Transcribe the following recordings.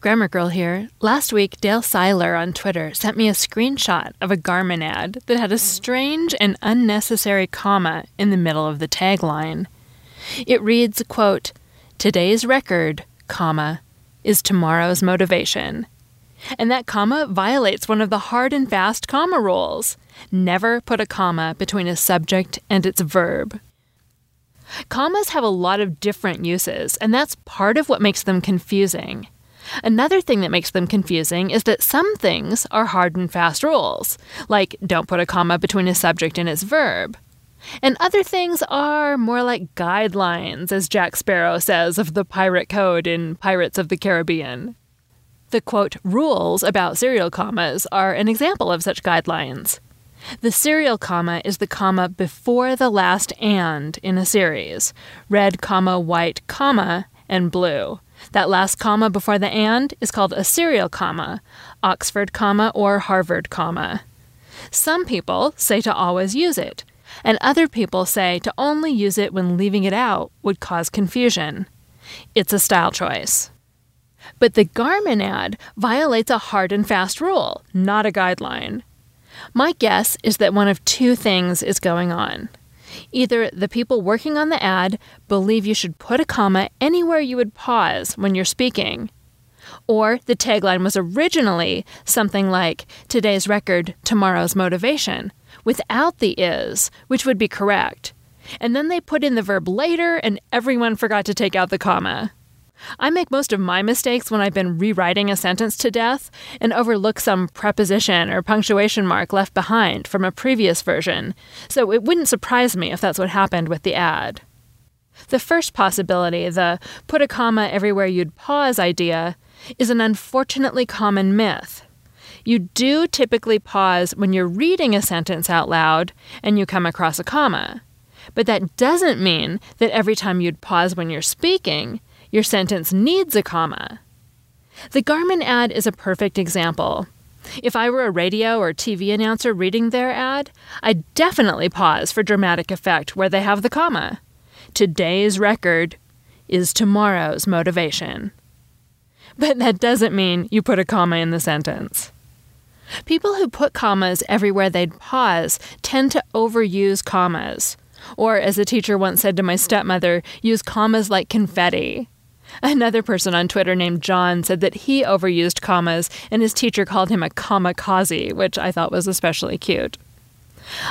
Grammar Girl here. Last week, Dale Seiler on Twitter sent me a screenshot of a Garmin ad that had a strange and unnecessary comma in the middle of the tagline. It reads, quote, Today's record, comma, is tomorrow's motivation. And that comma violates one of the hard and fast comma rules. Never put a comma between a subject and its verb. Commas have a lot of different uses, and that's part of what makes them confusing. Another thing that makes them confusing is that some things are hard and fast rules, like don't put a comma between a subject and its verb. And other things are more like guidelines, as Jack Sparrow says of the pirate code in Pirates of the Caribbean. The quote, rules about serial commas are an example of such guidelines. The serial comma is the comma before the last and in a series red, comma, white, comma, and blue. That last comma before the and is called a serial comma, Oxford comma, or Harvard comma. Some people say to always use it, and other people say to only use it when leaving it out would cause confusion. It's a style choice. But the Garmin ad violates a hard and fast rule, not a guideline. My guess is that one of two things is going on. Either the people working on the ad believe you should put a comma anywhere you would pause when you're speaking, or the tagline was originally something like today's record, tomorrow's motivation, without the is, which would be correct. And then they put in the verb later and everyone forgot to take out the comma. I make most of my mistakes when I've been rewriting a sentence to death and overlook some preposition or punctuation mark left behind from a previous version, so it wouldn't surprise me if that's what happened with the ad. The first possibility, the put a comma everywhere you'd pause idea, is an unfortunately common myth. You do typically pause when you're reading a sentence out loud and you come across a comma. But that doesn't mean that every time you'd pause when you're speaking, your sentence needs a comma. The Garmin ad is a perfect example. If I were a radio or TV announcer reading their ad, I'd definitely pause for dramatic effect where they have the comma. Today's record is tomorrow's motivation. But that doesn't mean you put a comma in the sentence. People who put commas everywhere they'd pause tend to overuse commas. Or, as a teacher once said to my stepmother, use commas like confetti. Another person on Twitter named John said that he overused commas and his teacher called him a kamikaze, which I thought was especially cute.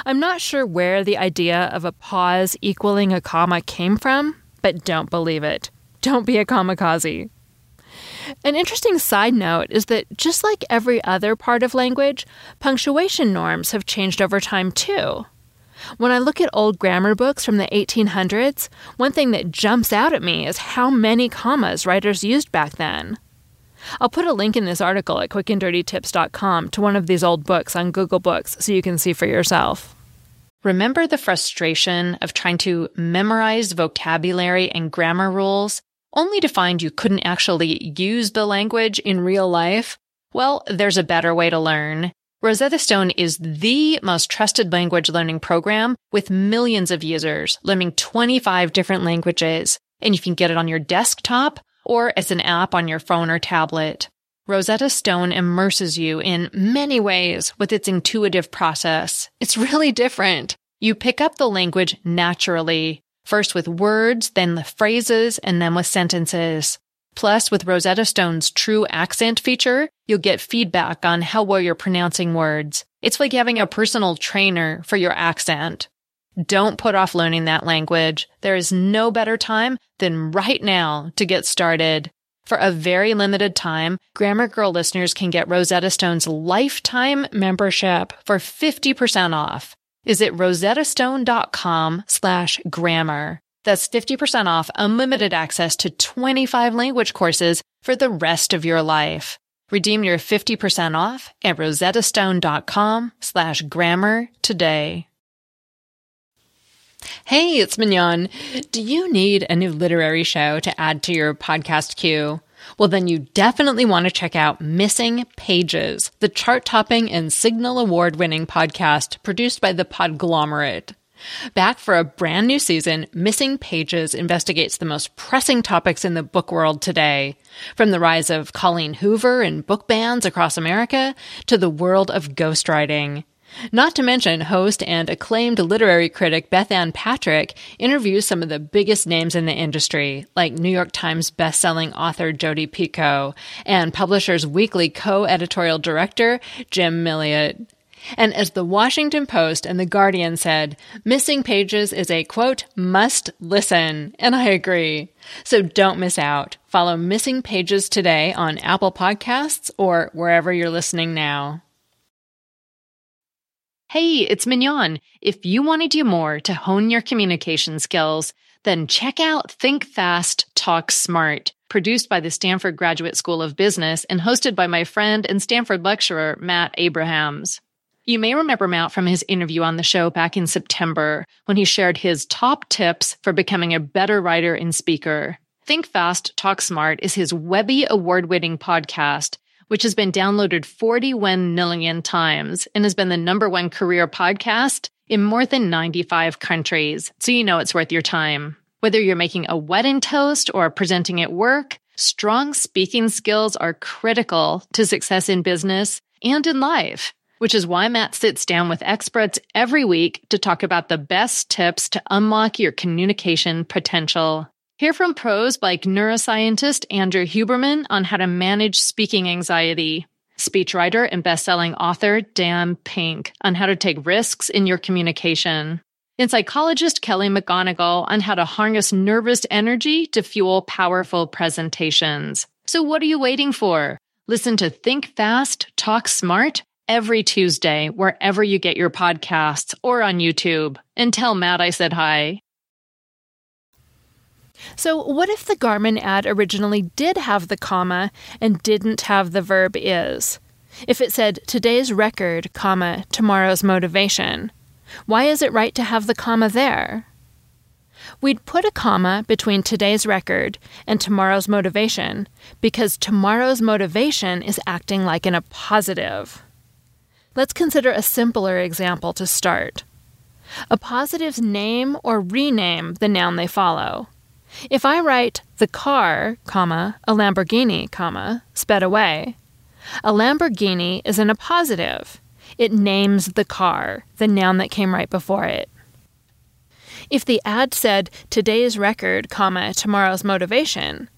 I'm not sure where the idea of a pause equaling a comma came from, but don't believe it. Don't be a kamikaze. An interesting side note is that just like every other part of language, punctuation norms have changed over time too. When I look at old grammar books from the 1800s, one thing that jumps out at me is how many commas writers used back then. I'll put a link in this article at quickanddirtytips.com to one of these old books on Google Books so you can see for yourself. Remember the frustration of trying to memorize vocabulary and grammar rules only to find you couldn't actually use the language in real life? Well, there's a better way to learn. Rosetta Stone is the most trusted language learning program with millions of users learning 25 different languages. And you can get it on your desktop or as an app on your phone or tablet. Rosetta Stone immerses you in many ways with its intuitive process. It's really different. You pick up the language naturally, first with words, then the phrases, and then with sentences. Plus, with Rosetta Stone's true accent feature, you'll get feedback on how well you're pronouncing words. It's like having a personal trainer for your accent. Don't put off learning that language. There is no better time than right now to get started. For a very limited time, Grammar Girl listeners can get Rosetta Stone's lifetime membership for 50% off. Visit rosettastone.com slash grammar. That's 50% off unlimited access to 25 language courses for the rest of your life. Redeem your 50% off at rosettastone.com slash grammar today. Hey, it's Mignon. Do you need a new literary show to add to your podcast queue? Well, then you definitely want to check out Missing Pages, the chart topping and Signal Award winning podcast produced by the Podglomerate. Back for a brand new season, Missing Pages investigates the most pressing topics in the book world today. From the rise of Colleen Hoover and book bans across America to the world of ghostwriting. Not to mention, host and acclaimed literary critic Bethanne Patrick interviews some of the biggest names in the industry, like New York Times bestselling author Jodi Picoult and Publishers Weekly co-editorial director Jim Milliot. And as the Washington Post and the Guardian said, Missing Pages is a quote, must listen. And I agree. So don't miss out. Follow Missing Pages today on Apple Podcasts or wherever you're listening now. Hey, it's Mignon. If you want to do more to hone your communication skills, then check out Think Fast, Talk Smart, produced by the Stanford Graduate School of Business and hosted by my friend and Stanford lecturer, Matt Abrahams. You may remember Matt from his interview on the show back in September when he shared his top tips for becoming a better writer and speaker. Think Fast, Talk Smart is his Webby award winning podcast, which has been downloaded 41 million times and has been the number one career podcast in more than 95 countries. So you know it's worth your time. Whether you're making a wedding toast or presenting at work, strong speaking skills are critical to success in business and in life which is why Matt sits down with experts every week to talk about the best tips to unlock your communication potential. Hear from pros like neuroscientist Andrew Huberman on how to manage speaking anxiety, speechwriter and bestselling author Dan Pink on how to take risks in your communication, and psychologist Kelly McGonigal on how to harness nervous energy to fuel powerful presentations. So what are you waiting for? Listen to Think Fast, Talk Smart every Tuesday, wherever you get your podcasts or on YouTube. And tell Matt I said hi. So, what if the Garmin ad originally did have the comma and didn't have the verb is? If it said today's record, comma, tomorrow's motivation, why is it right to have the comma there? We'd put a comma between today's record and tomorrow's motivation because tomorrow's motivation is acting like an appositive. Let's consider a simpler example to start. Appositives name or rename the noun they follow. If I write the car, comma, a Lamborghini, comma, sped away, a Lamborghini is an appositive. It names the car, the noun that came right before it. If the ad said today's record, comma, tomorrow's motivation,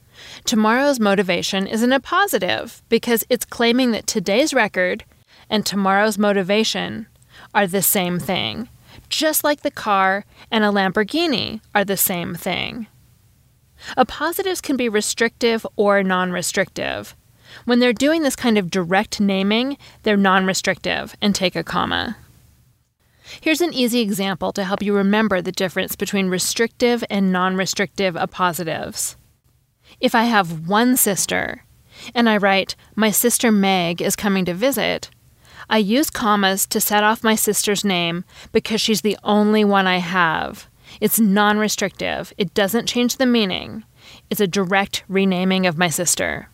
tomorrow's motivation is an appositive because it's claiming that today's record and tomorrow's motivation are the same thing, just like the car and a Lamborghini are the same thing. A Appositives can be restrictive or non restrictive. When they're doing this kind of direct naming, they're non restrictive and take a comma. Here's an easy example to help you remember the difference between restrictive and non restrictive appositives. If I have one sister, and I write, My sister Meg is coming to visit, I use commas to set off my sister's name because she's the only one I have. It's non restrictive, it doesn't change the meaning. It's a direct renaming of my sister.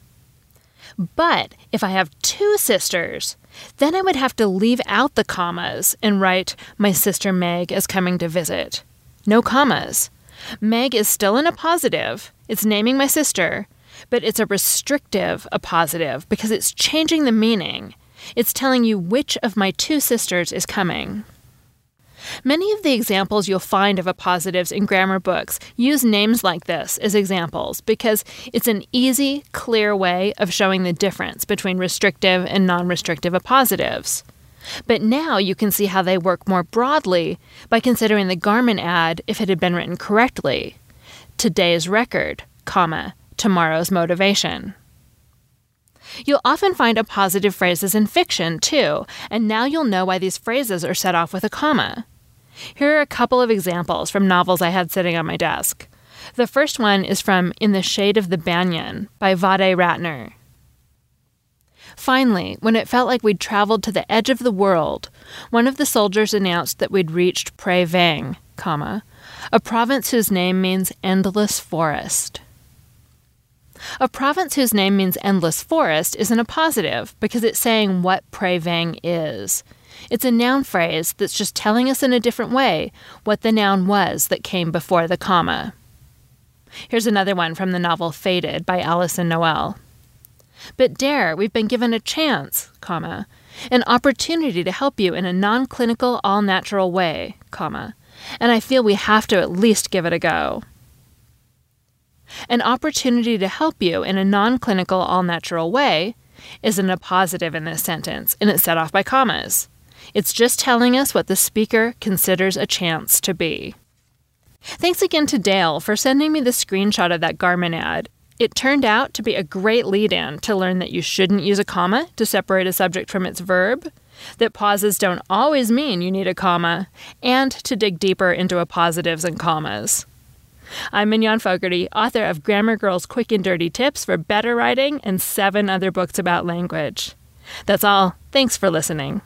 But if I have two sisters, then I would have to leave out the commas and write, My sister Meg is coming to visit. No commas. Meg is still an appositive, it's naming my sister, but it's a restrictive appositive because it's changing the meaning. It's telling you which of my two sisters is coming. Many of the examples you'll find of appositives in grammar books use names like this as examples because it's an easy, clear way of showing the difference between restrictive and non restrictive appositives. But now you can see how they work more broadly by considering the Garmin ad if it had been written correctly. Today's record, comma, tomorrow's motivation. You'll often find appositive phrases in fiction, too, and now you'll know why these phrases are set off with a comma. Here are a couple of examples from novels I had sitting on my desk. The first one is from In the Shade of the Banyan by Vaddey Ratner. Finally, when it felt like we'd traveled to the edge of the world, one of the soldiers announced that we'd reached Prey Veng, comma, a province whose name means endless forest. A province whose name means endless forest is an appositive because it's saying what Prey Veng is. It's a noun phrase that's just telling us in a different way what the noun was that came before the comma. Here's another one from the novel Faded by Alyson Noël. But Daire, we've been given a chance, comma, an opportunity to help you in a non-clinical, all-natural way, comma, and I feel we have to at least give it a go. An opportunity to help you in a non-clinical, all-natural way is an appositive in this sentence, and it's set off by commas. It's just telling us what the speaker considers a chance to be. Thanks again to Dale for sending me the screenshot of that Garmin ad. It turned out to be a great lead in to learn that you shouldn't use a comma to separate a subject from its verb, that pauses don't always mean you need a comma, and to dig deeper into appositives and commas. I'm Mignon Fogarty, author of Grammar Girl's Quick and Dirty Tips for Better Writing and seven other books about language. That's all. Thanks for listening.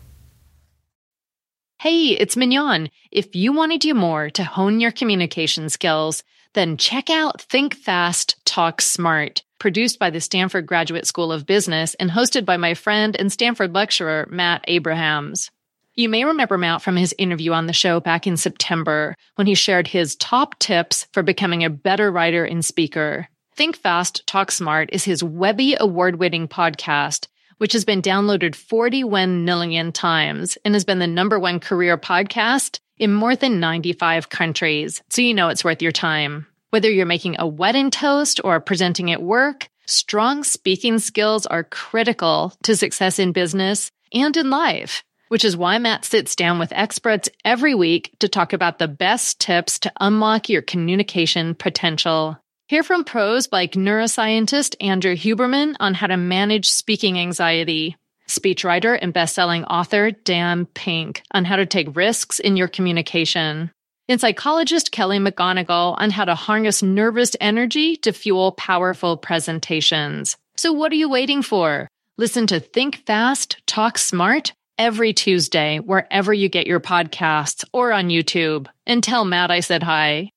Hey, it's Mignon. If you want to do more to hone your communication skills, then check out Think Fast, Talk Smart, produced by the Stanford Graduate School of Business and hosted by my friend and Stanford lecturer, Matt Abrahams. You may remember Matt from his interview on the show back in September when he shared his top tips for becoming a better writer and speaker. Think Fast, Talk Smart is his Webby award winning podcast which has been downloaded 41 million times and has been the number one career podcast in more than 95 countries. So you know it's worth your time. Whether you're making a wedding toast or presenting at work, strong speaking skills are critical to success in business and in life, which is why Matt sits down with experts every week to talk about the best tips to unlock your communication potential. Hear from pros like neuroscientist Andrew Huberman on how to manage speaking anxiety, speechwriter and bestselling author Dan Pink on how to take risks in your communication, and psychologist Kelly McGonigal on how to harness nervous energy to fuel powerful presentations. So what are you waiting for? Listen to Think Fast, Talk Smart every Tuesday, wherever you get your podcasts or on YouTube. And tell Matt I said hi.